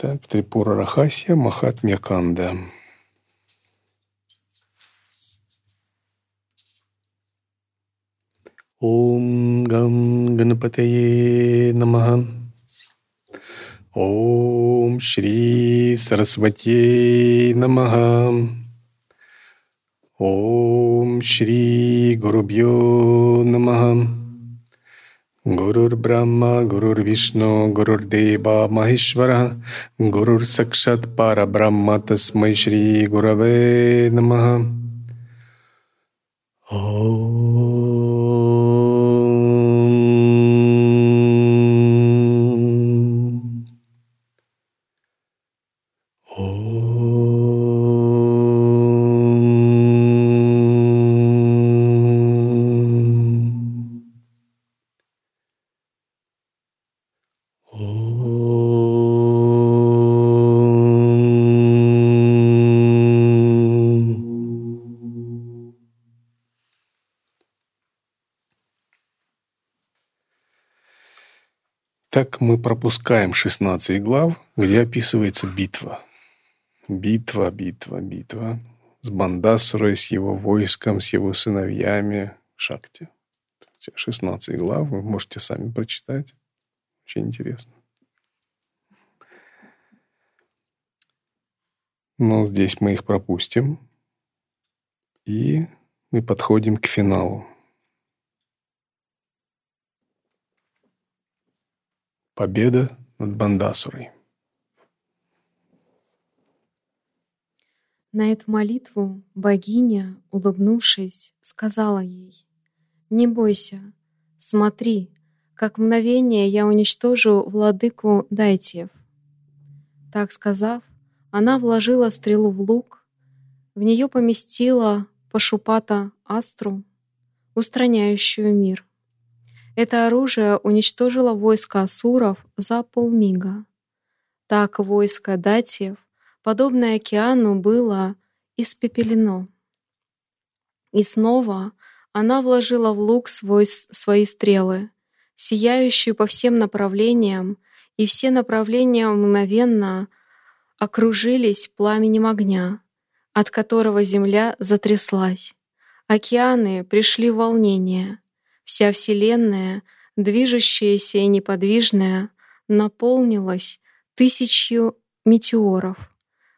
Так, Трипура Рахасия, Махатмья Канда. Ом Гам Ганапатае Намаха. Ом Шри Сарасвати Намаха. Ом Шри Гурубьо Намаха. गुरुर्ब्रह्म गुरुर्विष्णु गुरुर्देवा महेश्वर गुरुर्सक्षत परब्रह्म तस्म श्री गुरवे नम. ओ Так мы пропускаем 16 глав, где описывается битва. Битва, битва, битва с Бандасурой, с его войском, с его сыновьями Шакти. 16 глав, вы можете сами прочитать. Очень интересно. Но здесь мы их пропустим. И мы подходим к финалу. Победа над Бандасурой. На эту молитву богиня, улыбнувшись, сказала ей, «Не бойся, смотри, как мгновение я уничтожу владыку Дайтьев». Так сказав, она вложила стрелу в лук, в нее поместила Пашупата Астру, устраняющую мир. Это оружие уничтожило войско асуров за полмига. Так войско датьев, подобное океану, было испепелено. И снова она вложила в лук свой, свои стрелы, сияющие по всем направлениям, и все направления мгновенно окружились пламенем огня, от которого земля затряслась. Океаны пришли в волнение — Вся Вселенная, движущаяся и неподвижная, наполнилась тысячью метеоров.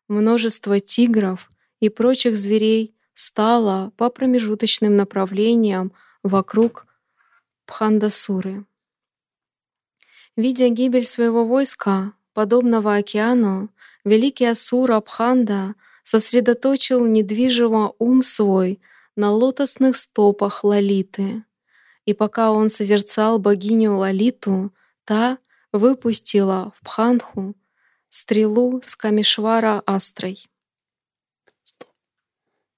Множество тигров и прочих зверей стало по промежуточным направлениям вокруг Пхандасуры. Видя гибель своего войска, подобного океану, великий Асура Пханда сосредоточил недвижимо ум свой на лотосных стопах Лалиты и пока он созерцал богиню Лалиту, та выпустила в Пханху стрелу с Камишвара Астрой.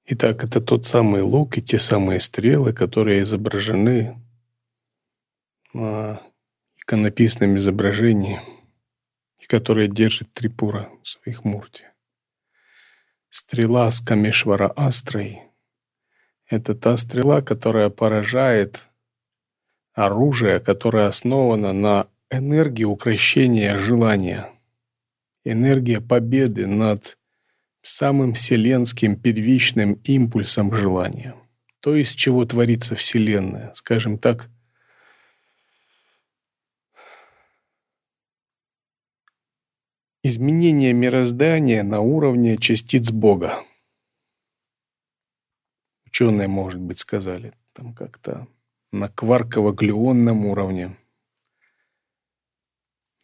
Итак, это тот самый лук и те самые стрелы, которые изображены на иконописном изображении и которые держит Трипура в своих мурте. Стрела с Камешвара Астрой — это та стрела, которая поражает оружие, которое основано на энергии укращения желания, энергия победы над самым вселенским первичным импульсом желания. То, из чего творится Вселенная, скажем так, изменение мироздания на уровне частиц Бога. Ученые, может быть, сказали там как-то на кварково-глюонном уровне,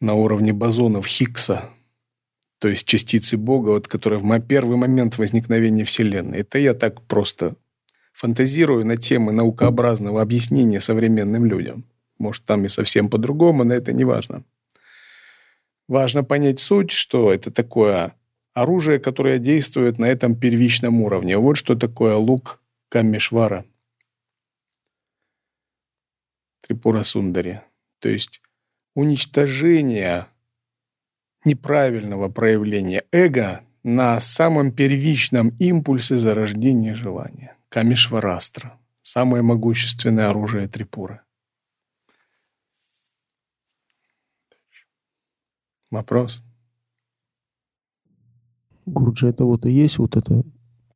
на уровне бозонов Хиггса, то есть частицы Бога, вот, которая в первый момент возникновения Вселенной. Это я так просто фантазирую на темы наукообразного объяснения современным людям. Может, там и совсем по-другому, но это не важно. Важно понять суть, что это такое оружие, которое действует на этом первичном уровне. Вот что такое лук Камешвара – Трипура Сундари. То есть уничтожение неправильного проявления эго на самом первичном импульсе зарождения желания. Камишварастра. Самое могущественное оружие Трипуры. Вопрос? Гурджа, это вот и есть вот это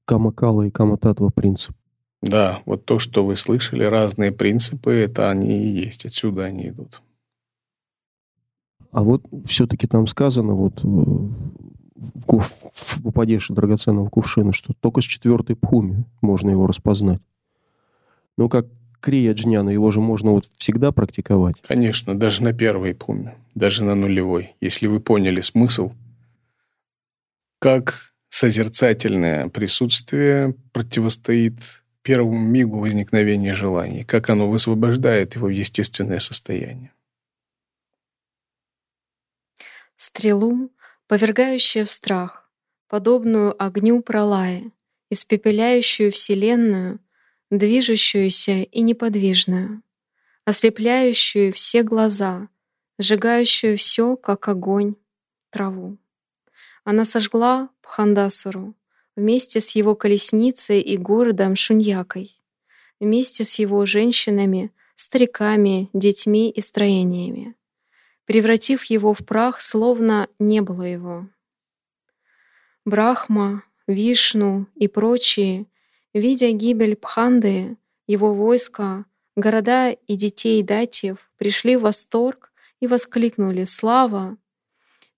камакала и камататва принцип. Да, вот то, что вы слышали, разные принципы, это они и есть, отсюда они идут. А вот все-таки там сказано вот э, в, в, в упадеше драгоценного кувшина, что только с четвертой пхуми можно его распознать. Ну, как крия джняна, его же можно вот всегда практиковать. Конечно, даже на первой пуме, даже на нулевой. Если вы поняли смысл, как созерцательное присутствие противостоит первому мигу возникновения желаний, как оно высвобождает его в естественное состояние. Стрелу, повергающую в страх, подобную огню пролая, испепеляющую Вселенную, движущуюся и неподвижную, ослепляющую все глаза, сжигающую все, как огонь, траву. Она сожгла Пхандасуру вместе с его колесницей и городом Шуньякой, вместе с его женщинами, стариками, детьми и строениями, превратив его в прах, словно не было его. Брахма, Вишну и прочие, видя гибель Пханды, его войска, города и детей датьев, пришли в восторг и воскликнули «Слава!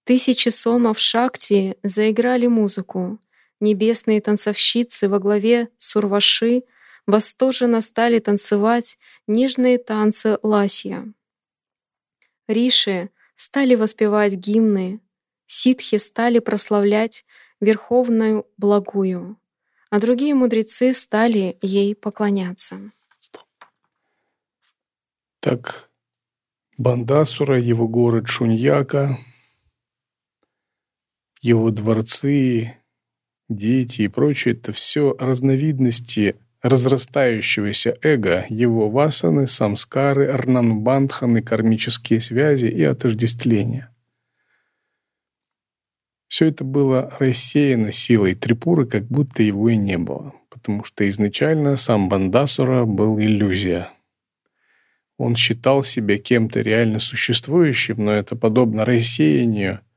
Тысячи сомов Шакти заиграли музыку. Небесные танцовщицы во главе с Урваши восторженно стали танцевать нежные танцы ласья. Риши стали воспевать гимны, ситхи стали прославлять Верховную Благую, а другие мудрецы стали ей поклоняться. Так, Бандасура, его город Шуньяка — его дворцы, дети и прочее – это все разновидности разрастающегося эго, его васаны, самскары, арнанбандханы, кармические связи и отождествления. Все это было рассеяно силой Трипуры, как будто его и не было, потому что изначально сам Бандасура был иллюзия. Он считал себя кем-то реально существующим, но это подобно рассеянию –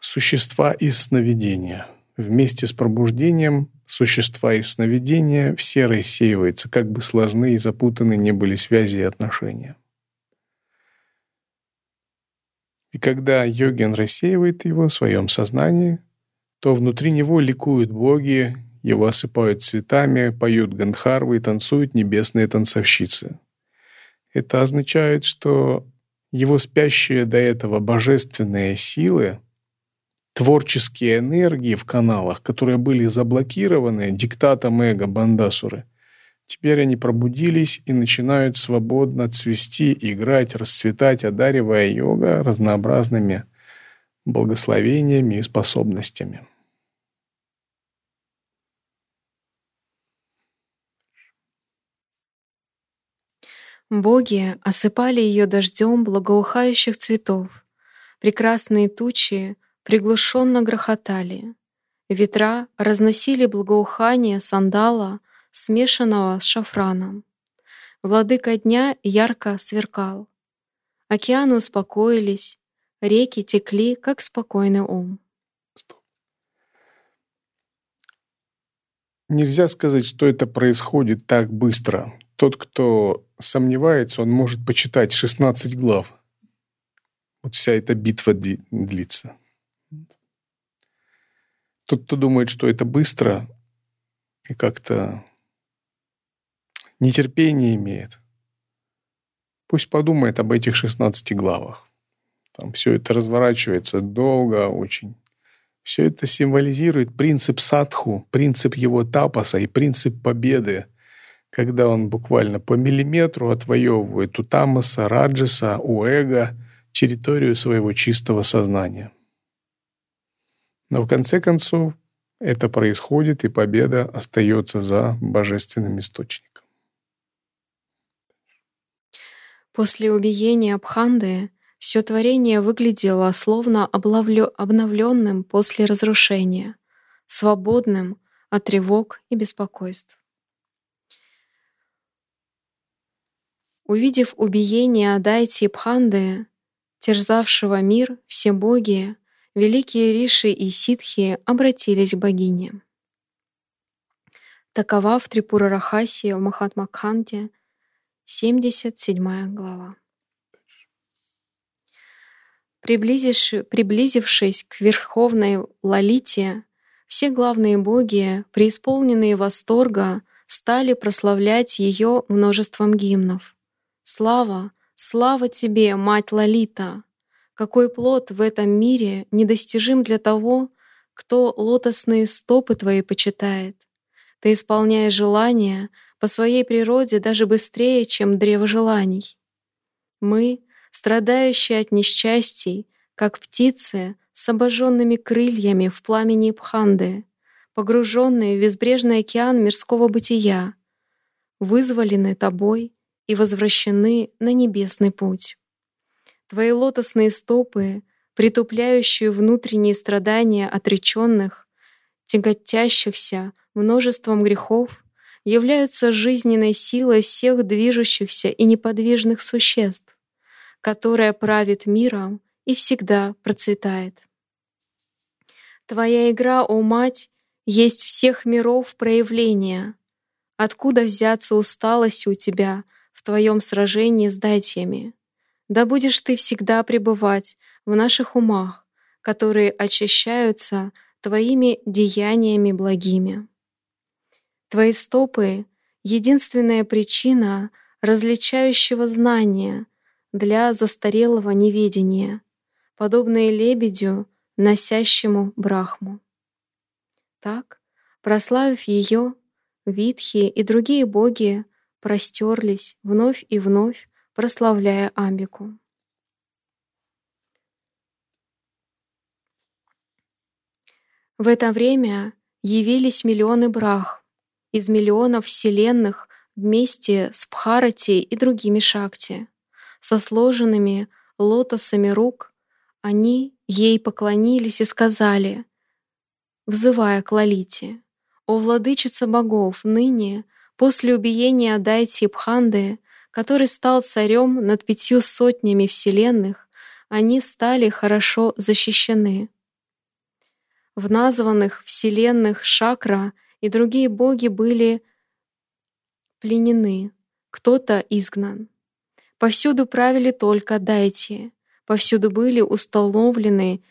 Существа из сновидения. Вместе с пробуждением существа из сновидения все рассеиваются, как бы сложны и запутаны не были связи и отношения. И когда йогин рассеивает его в своем сознании, то внутри него ликуют боги, его осыпают цветами, поют гандхарвы и танцуют небесные танцовщицы. Это означает, что его спящие до этого божественные силы творческие энергии в каналах, которые были заблокированы диктатом эго Бандасуры, теперь они пробудились и начинают свободно цвести, играть, расцветать, одаривая йога разнообразными благословениями и способностями. Боги осыпали ее дождем благоухающих цветов. Прекрасные тучи приглушенно грохотали. Ветра разносили благоухание сандала, смешанного с шафраном. Владыка дня ярко сверкал. Океаны успокоились, реки текли, как спокойный ум. Нельзя сказать, что это происходит так быстро. Тот, кто сомневается, он может почитать 16 глав. Вот вся эта битва длится. Тот, кто думает, что это быстро и как-то нетерпение имеет, пусть подумает об этих 16 главах. Там все это разворачивается долго очень. Все это символизирует принцип садху, принцип его тапаса и принцип победы, когда он буквально по миллиметру отвоевывает у тамаса, раджаса, у эго территорию своего чистого сознания. Но в конце концов это происходит, и победа остается за божественным источником. После убиения Абханды все творение выглядело словно обновленным после разрушения, свободным от тревог и беспокойств. Увидев убиение Адайти и Пханды, терзавшего мир, все боги великие риши и ситхи обратились к богине. Такова в Трипура Рахаси в Махатмакханте, 77 глава. Приблизившись к верховной Лалите, все главные боги, преисполненные восторга, стали прославлять ее множеством гимнов. «Слава, слава тебе, мать Лалита! Какой плод в этом мире недостижим для того, кто лотосные стопы твои почитает? Ты исполняешь желания по своей природе даже быстрее, чем древо желаний. Мы, страдающие от несчастий, как птицы с обожженными крыльями в пламени Пханды, погруженные в безбрежный океан мирского бытия, вызволены тобой и возвращены на небесный путь. Твои лотосные стопы, притупляющие внутренние страдания отреченных, тяготящихся множеством грехов, являются жизненной силой всех движущихся и неподвижных существ, которая правит миром и всегда процветает. Твоя игра, о Мать, есть всех миров проявления. Откуда взяться усталость у тебя в твоем сражении с дайтьями? Да будешь ты всегда пребывать в наших умах, которые очищаются твоими деяниями благими. Твои стопы — единственная причина различающего знания для застарелого неведения, подобные лебедю, носящему брахму. Так, прославив ее, Витхи и другие боги простерлись вновь и вновь, прославляя Амбику. В это время явились миллионы брах из миллионов вселенных вместе с Бхарати и другими шакти. Со сложенными лотосами рук они ей поклонились и сказали — взывая к Лалите. «О владычица богов, ныне, после убиения Дайти Бханды, который стал царем над пятью сотнями вселенных, они стали хорошо защищены. В названных вселенных Шакра и другие боги были пленены, кто-то изгнан. Повсюду правили только дайти, повсюду были установлены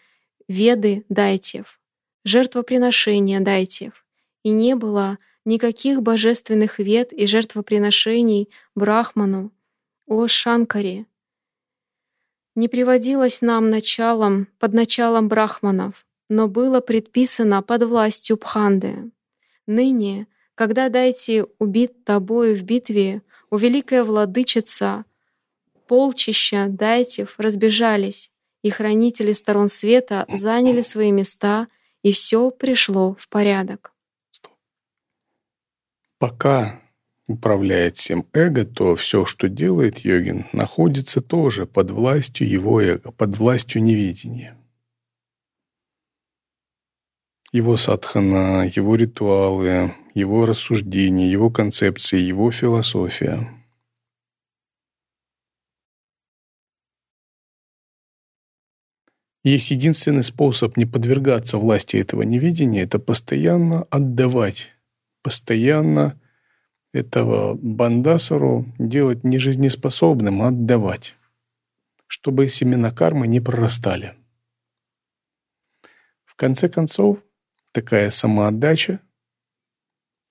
веды дайтев, жертвоприношения дайтев, и не было никаких божественных вет и жертвоприношений Брахману, о Шанкаре. Не приводилось нам началом, под началом брахманов, но было предписано под властью Пханды. Ныне, когда дайте убит тобою в битве, у великая владычица, полчища дайтев разбежались, и хранители сторон света заняли свои места и все пришло в порядок. Пока управляет всем эго, то все, что делает йогин, находится тоже под властью его эго, под властью невидения. Его садхана, его ритуалы, его рассуждения, его концепции, его философия – Есть единственный способ не подвергаться власти этого невидения – это постоянно отдавать, постоянно этого бандасару делать не жизнеспособным, а отдавать, чтобы семена кармы не прорастали. В конце концов, такая самоотдача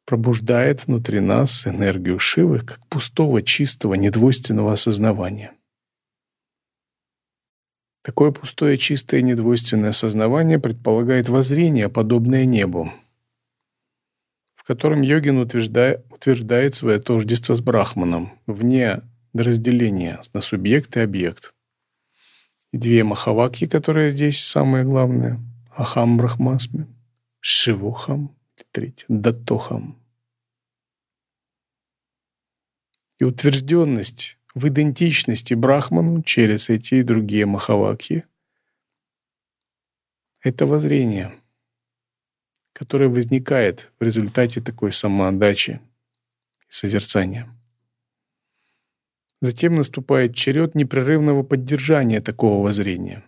пробуждает внутри нас энергию Шивы как пустого, чистого, недвойственного осознавания – Такое пустое, чистое, недвойственное сознавание предполагает воззрение, подобное небу, в котором йогин утверждает, свое тождество с брахманом, вне разделения на субъект и объект. И две махаваки, которые здесь самые главные, ахам брахмасми, шивухам, третье, даттохам. И утвержденность в идентичности Брахману через эти и другие махаваки. Это воззрение, которое возникает в результате такой самоотдачи и созерцания. Затем наступает черед непрерывного поддержания такого воззрения.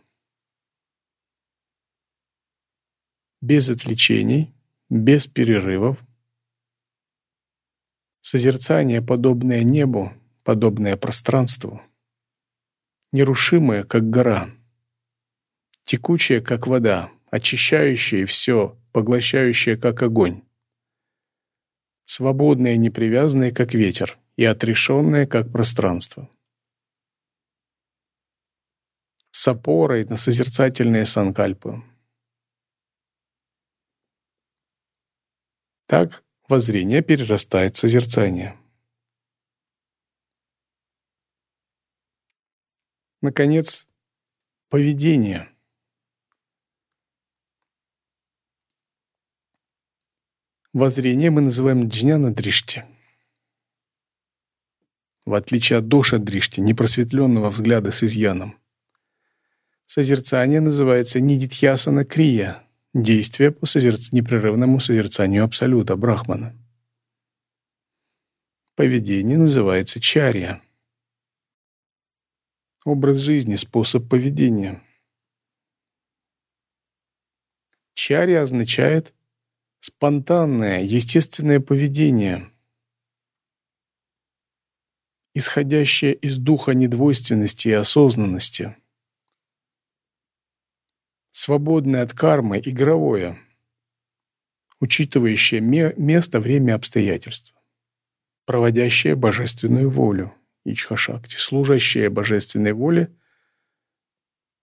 без отвлечений, без перерывов. Созерцание, подобное небу, подобное пространству, нерушимое, как гора, текучее, как вода, очищающее все, поглощающее, как огонь, свободное, непривязанное, как ветер, и отрешенное, как пространство. С опорой на созерцательные санкальпы. Так воззрение перерастает в созерцание. Наконец, поведение. Воззрение мы называем джняна дришти. В отличие от доша дришти, непросветленного взгляда с изъяном. Созерцание называется нидитьясана крия, действие по созерц... непрерывному созерцанию Абсолюта, Брахмана. Поведение называется чарья. Образ жизни, способ поведения. Чарья означает спонтанное, естественное поведение, исходящее из духа недвойственности и осознанности, свободное от кармы, игровое, учитывающее место, время, обстоятельства, проводящее божественную волю, Ичхашакти, служащее божественной воле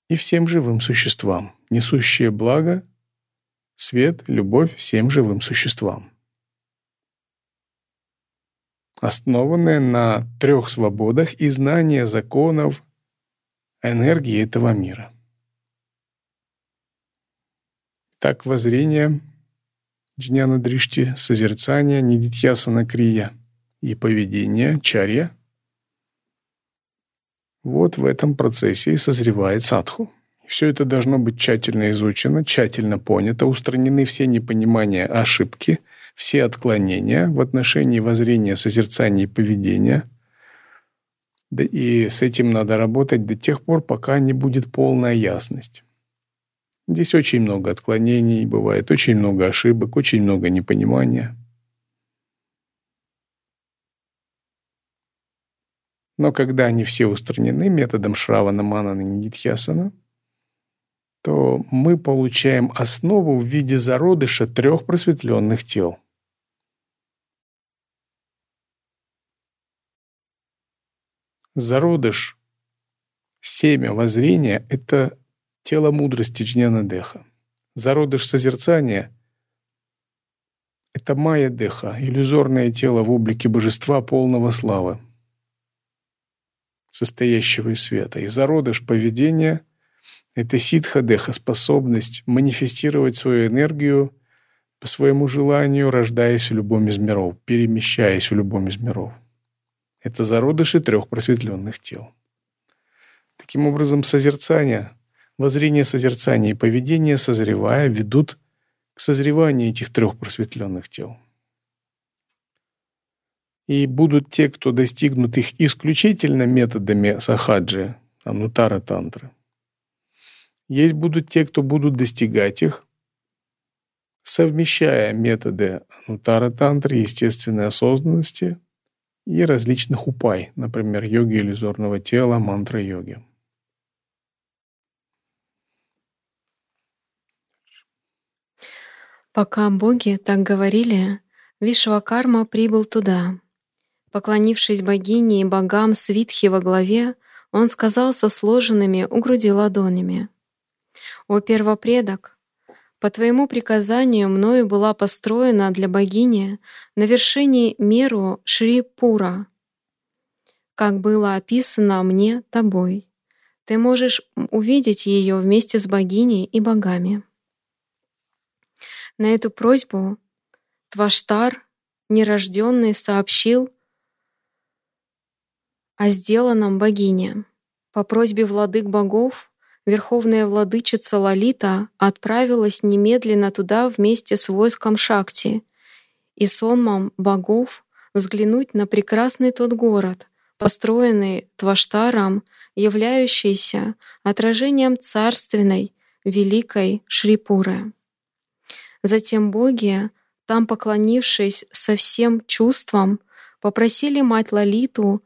и всем живым существам, несущее благо свет, любовь всем живым существам. Основанная на трех свободах и знания законов энергии этого мира. Так воззрение Джняна Дришти, созерцание Нидитьясана Крия и поведение Чарья вот в этом процессе и созревает садху. Все это должно быть тщательно изучено, тщательно понято, устранены все непонимания, ошибки, все отклонения в отношении воззрения, созерцания и поведения. И с этим надо работать до тех пор, пока не будет полная ясность. Здесь очень много отклонений, бывает очень много ошибок, очень много непонимания. Но когда они все устранены методом Шравана, Манана Нидхьясана – то мы получаем основу в виде зародыша трех просветленных тел. Зародыш, семя воззрения – это тело мудрости Джняна Деха. Зародыш созерцания – это майя Деха, иллюзорное тело в облике божества полного славы, состоящего из света. И зародыш поведения – это ситха-деха, способность манифестировать свою энергию по своему желанию, рождаясь в любом из миров, перемещаясь в любом из миров. Это зародыши трех просветленных тел. Таким образом, созерцание, воззрение созерцания и поведение, созревая, ведут к созреванию этих трех просветленных тел. И будут те, кто достигнут их исключительно методами сахаджи, анутара тантры – есть будут те, кто будут достигать их, совмещая методы нутара тантры, естественной осознанности и различных упай, например, йоги иллюзорного тела, мантра-йоги. Пока боги так говорили, Вишвакарма прибыл туда. Поклонившись богине и богам Свитхи во главе, он сказал со сложенными у груди ладонями. «О первопредок, по твоему приказанию мною была построена для богини на вершине меру Шри-Пура, как было описано мне тобой. Ты можешь увидеть ее вместе с богиней и богами». На эту просьбу Тваштар, нерожденный, сообщил о сделанном богине. По просьбе владык богов верховная владычица Лалита отправилась немедленно туда вместе с войском Шакти и сонмом богов взглянуть на прекрасный тот город, построенный Тваштаром, являющийся отражением царственной, великой Шрипуры. Затем боги, там поклонившись со всем чувством, попросили мать Лалиту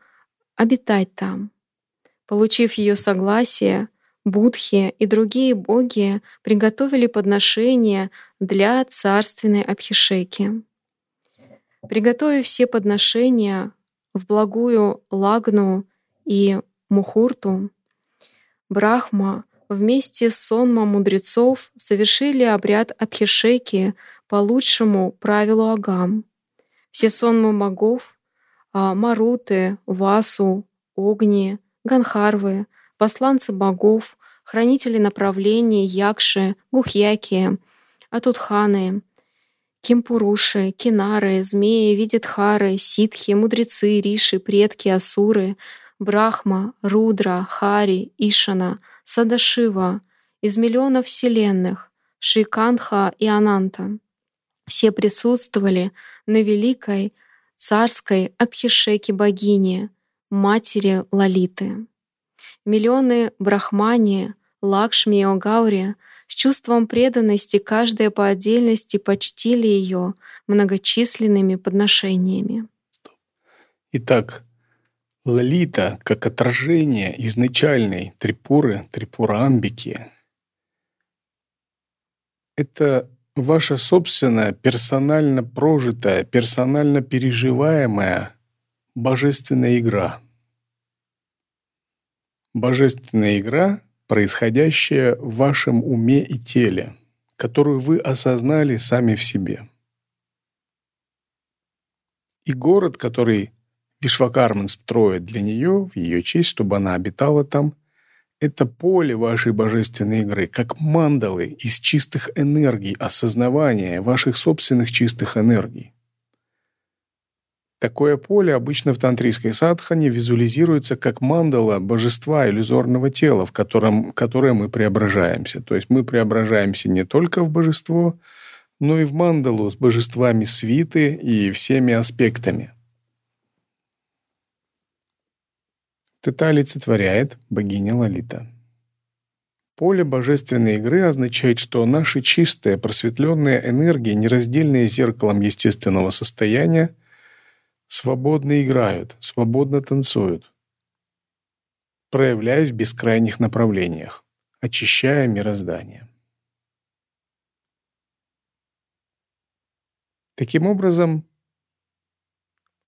обитать там. Получив ее согласие, Будхи и другие боги приготовили подношения для царственной Абхишеки. Приготовив все подношения в благую Лагну и Мухурту, Брахма вместе с сонмом мудрецов совершили обряд Абхишеки по лучшему правилу Агам. Все сонмы богов а, — Маруты, Васу, Огни, Ганхарвы, посланцы богов, хранители направлений, Якши, Гухьяки, Атутханы, Кимпуруши, Кинары, Змеи, Видитхары, Ситхи, Мудрецы, Риши, Предки, Асуры, Брахма, Рудра, Хари, Ишана, Садашива, из миллионов вселенных, Шриканха и Ананта. Все присутствовали на великой царской Абхишеке богине, матери Лалиты. Миллионы брахмани, Лакшми и Огаури с чувством преданности каждая по отдельности почтили ее многочисленными подношениями. Итак, Лалита как отражение изначальной Трипуры, Трипурамбики — это ваша собственная персонально прожитая, персонально переживаемая божественная игра. Божественная игра, происходящая в вашем уме и теле, которую вы осознали сами в себе. И город, который Вишвакарман строит для нее, в ее честь, чтобы она обитала там – это поле вашей божественной игры, как мандалы из чистых энергий, осознавания ваших собственных чистых энергий. Такое поле обычно в тантрийской садхане визуализируется как мандала божества иллюзорного тела, в котором, которое мы преображаемся. То есть мы преображаемся не только в божество, но и в мандалу с божествами свиты и всеми аспектами. Это олицетворяет богиня Лалита. Поле божественной игры означает, что наши чистые, просветленные энергии, нераздельные зеркалом естественного состояния, свободно играют, свободно танцуют, проявляясь в бескрайних направлениях, очищая мироздание. Таким образом,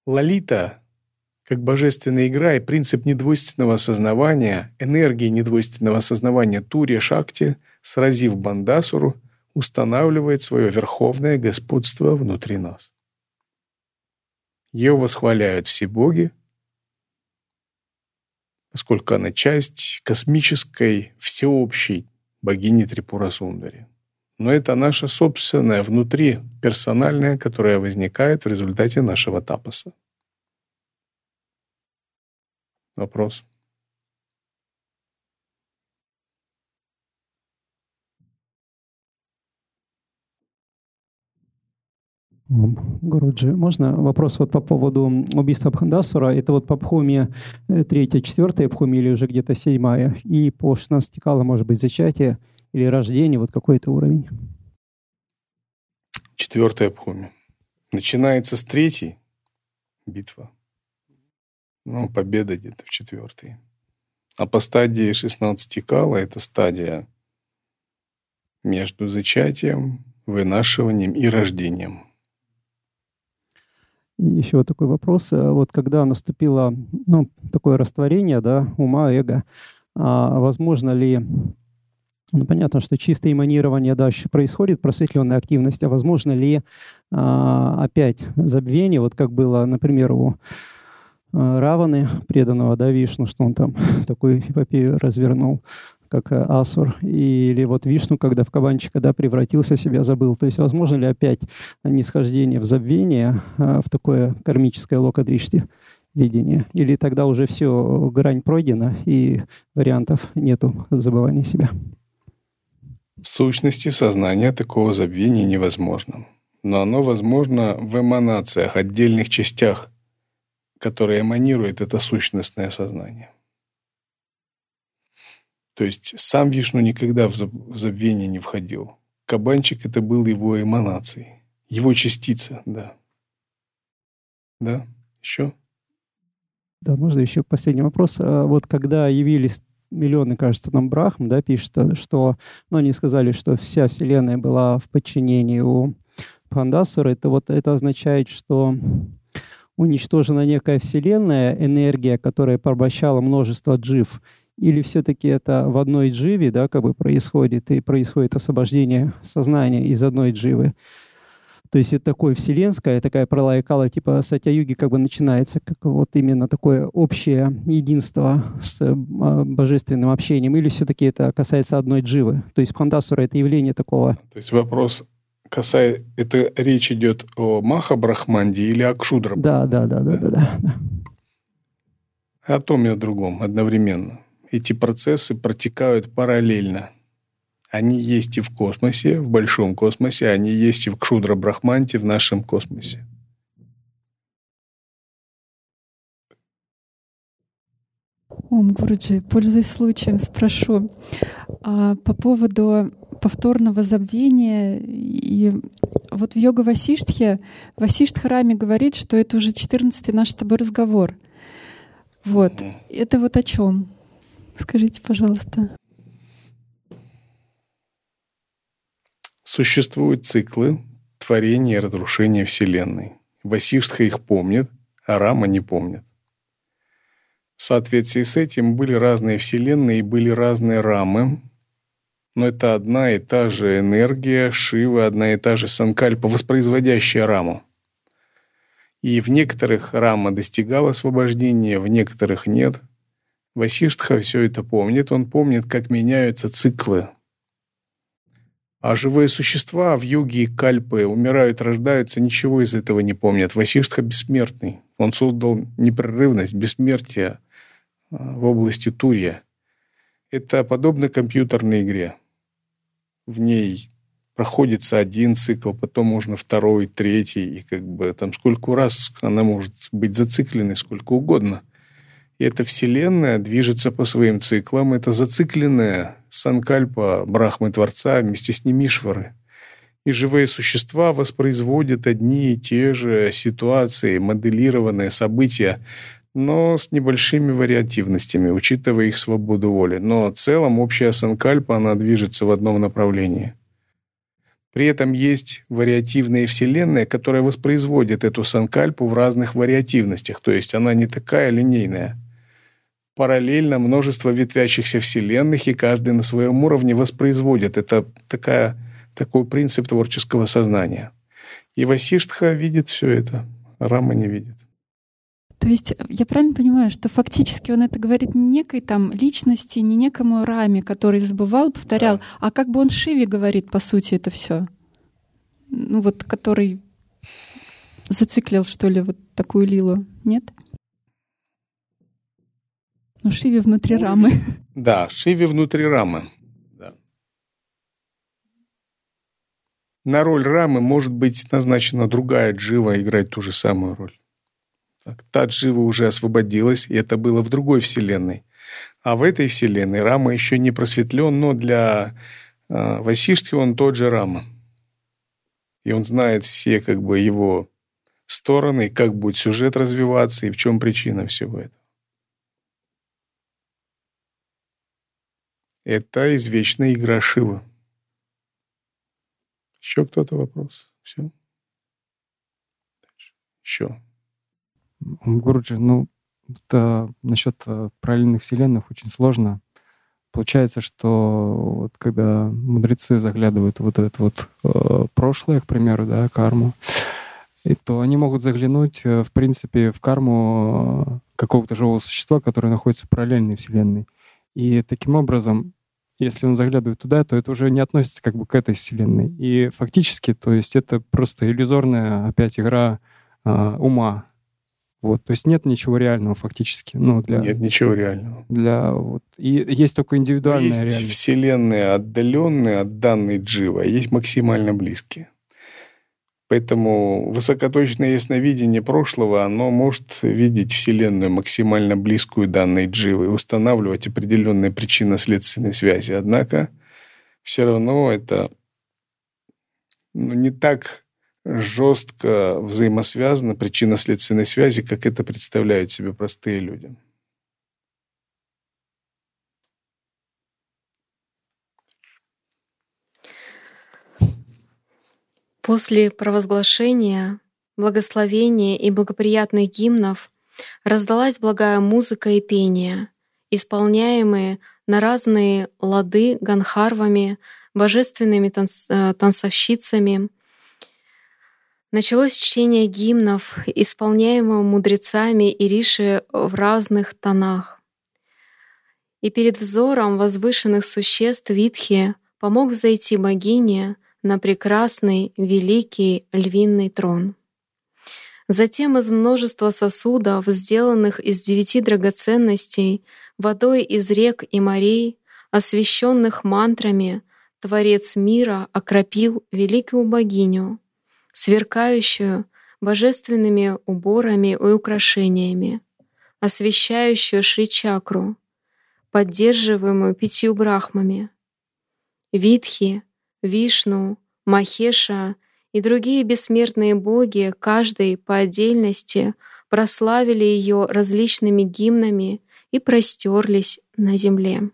Лалита как божественная игра и принцип недвойственного осознавания, энергии недвойственного осознавания Турия Шакти, сразив Бандасуру, устанавливает свое верховное господство внутри нас. Ее восхваляют все боги, поскольку она часть космической, всеобщей богини Трипура Сундари. Но это наша собственная, внутри, персональная, которая возникает в результате нашего тапаса. Вопрос. Гуруджи, можно вопрос вот по поводу убийства Бхандасура? Это вот по Бхуме э, третья, четвертая Бхуме или уже где-то седьмая? И по 16 кала, может быть, зачатие или рождение, вот какой-то уровень? Четвертая Бхуме. Начинается с третьей битва. Ну, победа где-то в четвертой. А по стадии 16 кала это стадия между зачатием, вынашиванием и рождением. Еще вот такой вопрос. Вот когда наступило ну, такое растворение да, ума, эго, а возможно ли ну, понятно, что чистое эманирование дальше происходит, просветленная активность, а возможно ли а, опять забвение, вот как было, например, у Э, Раваны, преданного да, Вишну, что он там такую эпопею развернул, как э, Асур, или вот Вишну, когда в кабанчика да, превратился, себя забыл. То есть возможно ли опять нисхождение в забвение, э, в такое кармическое локодришти видение? Или тогда уже все, грань пройдена, и вариантов нету забывания себя? В сущности, сознание такого забвения невозможно. Но оно возможно в эманациях, отдельных частях – которое эманирует это сущностное сознание. То есть сам Вишну никогда в забвение не входил. Кабанчик это был его эманацией, его частица, да. Да, еще? Да, можно еще последний вопрос. А вот когда явились миллионы, кажется, нам Брахм, да, пишет, что, ну, они сказали, что вся Вселенная была в подчинении у Пандасура, это вот это означает, что уничтожена некая Вселенная, энергия, которая порабощала множество джив, или все-таки это в одной дживе, да, как бы происходит, и происходит освобождение сознания из одной дживы. То есть это такое вселенское, такая пралайкала типа сатя-юги как бы начинается, как вот именно такое общее единство с а, божественным общением, или все-таки это касается одной дживы? То есть пхандасура — это явление такого... То есть вопрос касается... Это речь идет о Маха Брахманде или о Кшудра? Да, да, да, да, да, да. да. О том и о другом одновременно. Эти процессы протекают параллельно. Они есть и в космосе, в большом космосе, они есть и в Кшудра-Брахманте, в нашем космосе. Ом Гуруджи, пользуясь случаем, спрошу а, по поводу повторного забвения. И вот в йога Васиштхе, Васиштхарами говорит, что это уже 14 наш с тобой разговор. Вот. Это вот о чем? Скажите, пожалуйста. Существуют циклы творения и разрушения Вселенной. Васиштха их помнит, а Рама не помнит. В соответствии с этим были разные Вселенные и были разные Рамы, но это одна и та же энергия Шивы, одна и та же Санкальпа, воспроизводящая Раму. И в некоторых Рама достигал освобождения, в некоторых нет. Васиштха все это помнит, он помнит, как меняются циклы а живые существа в юге и кальпы умирают, рождаются, ничего из этого не помнят. Васиштха бессмертный. Он создал непрерывность, бессмертие а, в области Турья. Это подобно компьютерной игре. В ней проходится один цикл, потом можно второй, третий, и как бы там сколько раз она может быть зацикленной, сколько угодно. И эта вселенная движется по своим циклам. Это зацикленная санкальпа Брахмы Творца вместе с Немишвары. И живые существа воспроизводят одни и те же ситуации, моделированные события, но с небольшими вариативностями, учитывая их свободу воли. Но в целом общая санкальпа, она движется в одном направлении. При этом есть вариативная вселенная, которая воспроизводит эту санкальпу в разных вариативностях, то есть она не такая линейная – параллельно множество ветвящихся вселенных, и каждый на своем уровне воспроизводит. Это такая, такой принцип творческого сознания. И Васиштха видит все это, Рама не видит. То есть я правильно понимаю, что фактически он это говорит не некой там личности, не некому Раме, который забывал, повторял, да. а как бы он Шиве говорит, по сути, это все. Ну вот, который зациклил, что ли, вот такую лилу, нет? Ну, Шиви внутри рамы. Да, Шиви внутри рамы. Да. На роль рамы может быть назначена другая джива играть ту же самую роль. Так, та джива уже освободилась, и это было в другой вселенной. А в этой вселенной рама еще не просветлен, но для э, Васиштхи он тот же рама. И он знает все как бы его стороны, как будет сюжет развиваться и в чем причина всего этого. Это извечная игра Шива. Еще кто-то вопрос? Все? Еще. Гуруджи, ну, это насчет э, параллельных вселенных очень сложно. Получается, что вот когда мудрецы заглядывают вот это вот э, прошлое, к примеру, да, карму, и то они могут заглянуть, э, в принципе, в карму э, какого-то живого существа, которое находится в параллельной вселенной. И таким образом если он заглядывает туда, то это уже не относится как бы к этой вселенной. И фактически, то есть это просто иллюзорная опять игра э, ума. Вот, то есть нет ничего реального фактически. Ну, для, нет ничего реального. Для, вот, и есть только индивидуальная есть реальность. вселенные отдаленные от данной джива, есть максимально близкие. Поэтому высокоточное ясновидение прошлого, оно может видеть Вселенную максимально близкую данной дживы и устанавливать определенные причинно-следственные связи. Однако все равно это ну, не так жестко взаимосвязаны причинно-следственной связи, как это представляют себе простые люди. После провозглашения, благословения и благоприятных гимнов раздалась благая музыка и пение, исполняемые на разные лады ганхарвами, божественными танц э, танцовщицами. Началось чтение гимнов, исполняемого мудрецами и риши в разных тонах. И перед взором возвышенных существ Витхи помог зайти богине — на прекрасный, великий львиный трон. Затем из множества сосудов, сделанных из девяти драгоценностей, водой из рек и морей, освященных мантрами, Творец мира окропил великую богиню, сверкающую божественными уборами и украшениями, освещающую Шри-чакру, поддерживаемую пятью брахмами. Витхи, Вишну, Махеша и другие бессмертные боги, каждый по отдельности, прославили ее различными гимнами и простерлись на земле.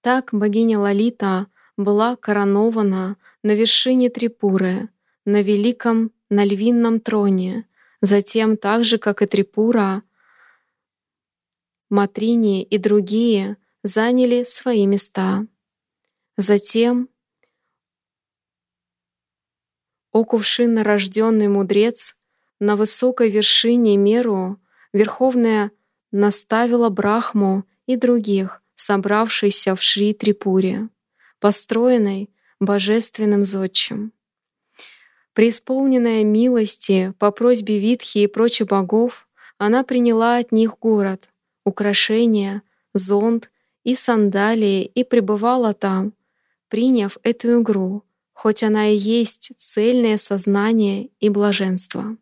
Так богиня Лалита была коронована на вершине Трипуры, на великом, на львином троне, затем так же, как и Трипура, Матрини и другие заняли свои места. Затем, о кувшинно рожденный мудрец, на высокой вершине меру Верховная наставила Брахму и других, собравшихся в Шри-Трипуре, построенной божественным зодчим. Преисполненная милости по просьбе Витхи и прочих богов, она приняла от них город, украшения, зонт и сандалии и пребывала там, приняв эту игру, хоть она и есть цельное сознание и блаженство.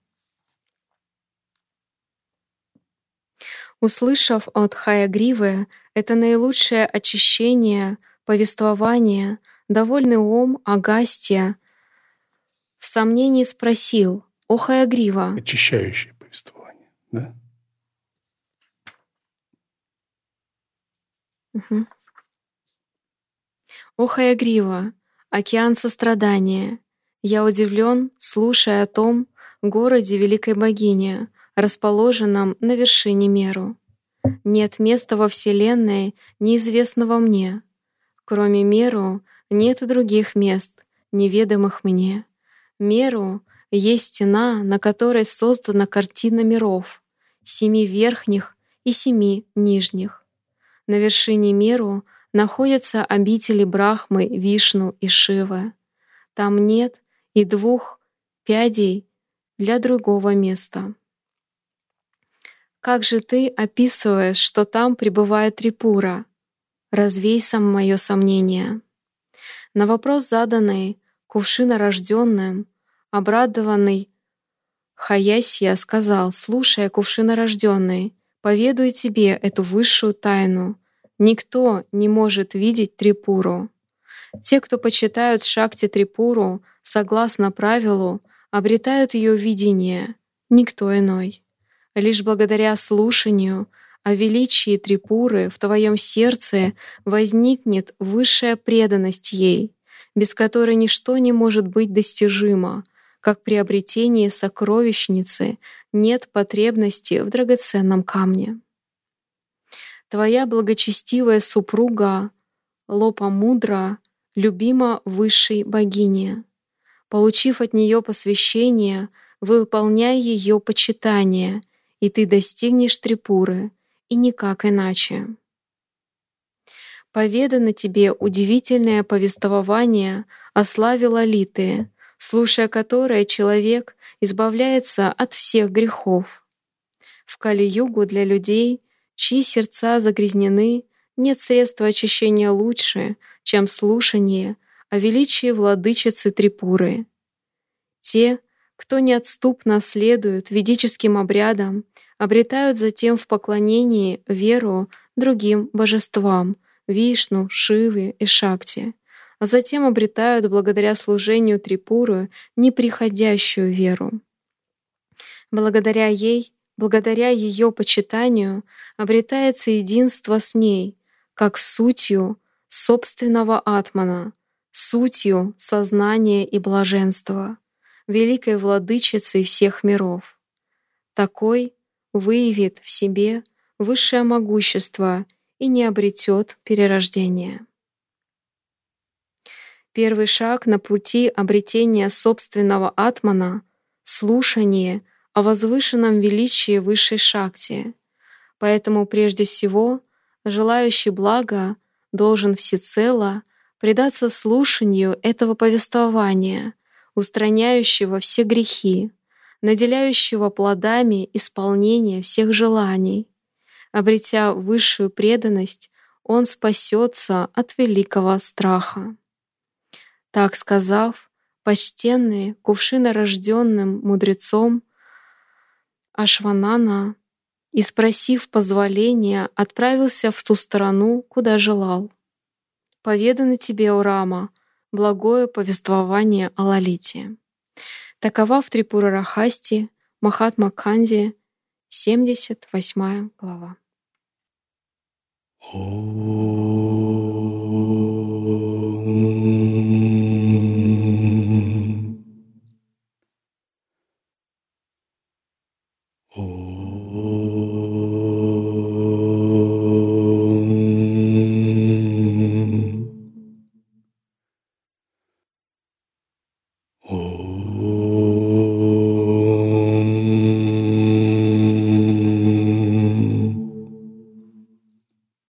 Услышав от Хаягривы это наилучшее очищение, повествование, довольный ум Агастия в сомнении спросил, «О Хаягрива!» Очищающее повествование, да? Угу. О, Хаягрива, океан сострадания! Я удивлен, слушая о том городе Великой Богини, расположенном на вершине Меру. Нет места во Вселенной, неизвестного мне. Кроме Меру нет других мест, неведомых мне. Меру есть стена, на которой создана картина миров, семи верхних и семи нижних. На вершине Меру — находятся обители Брахмы, Вишну и Шивы. Там нет и двух пядей для другого места. Как же ты описываешь, что там пребывает Трипура? Развей сам мое сомнение. На вопрос, заданный кувшинорожденным, обрадованный Хаясья сказал, «Слушай, кувшинорожденный, поведаю тебе эту высшую тайну, Никто не может видеть Трипуру. Те, кто почитают Шакти Трипуру, согласно правилу, обретают ее видение, никто иной. Лишь благодаря слушанию о величии Трипуры в твоем сердце возникнет высшая преданность ей, без которой ничто не может быть достижимо, как при обретении сокровищницы нет потребности в драгоценном камне. Твоя благочестивая супруга Лопа Мудра любима высшей богине. Получив от нее посвящение, выполняй ее почитание, и ты достигнешь Трипуры, и никак иначе. Поведано тебе удивительное повествование о славе Лолиты, слушая которое человек избавляется от всех грехов. В Кали-югу для людей чьи сердца загрязнены, нет средства очищения лучше, чем слушание о величии владычицы Трипуры. Те, кто неотступно следует ведическим обрядам, обретают затем в поклонении веру другим божествам — Вишну, Шивы и Шакти, а затем обретают благодаря служению Трипуры неприходящую веру. Благодаря ей, благодаря ее почитанию, обретается единство с ней, как сутью собственного атмана, сутью сознания и блаженства, великой владычицей всех миров. Такой выявит в себе высшее могущество и не обретет перерождения. Первый шаг на пути обретения собственного атмана — слушание о возвышенном величии высшей шакти. Поэтому прежде всего желающий блага должен всецело предаться слушанию этого повествования, устраняющего все грехи, наделяющего плодами исполнения всех желаний. Обретя высшую преданность, он спасется от великого страха. Так сказав, почтенный кувшинорожденным мудрецом Ашванана и, спросив позволения, отправился в ту сторону, куда желал. Поведано тебе, Урама, благое повествование о Лалите. Такова в Трипура Рахасти, Махатма Канди, 78 глава.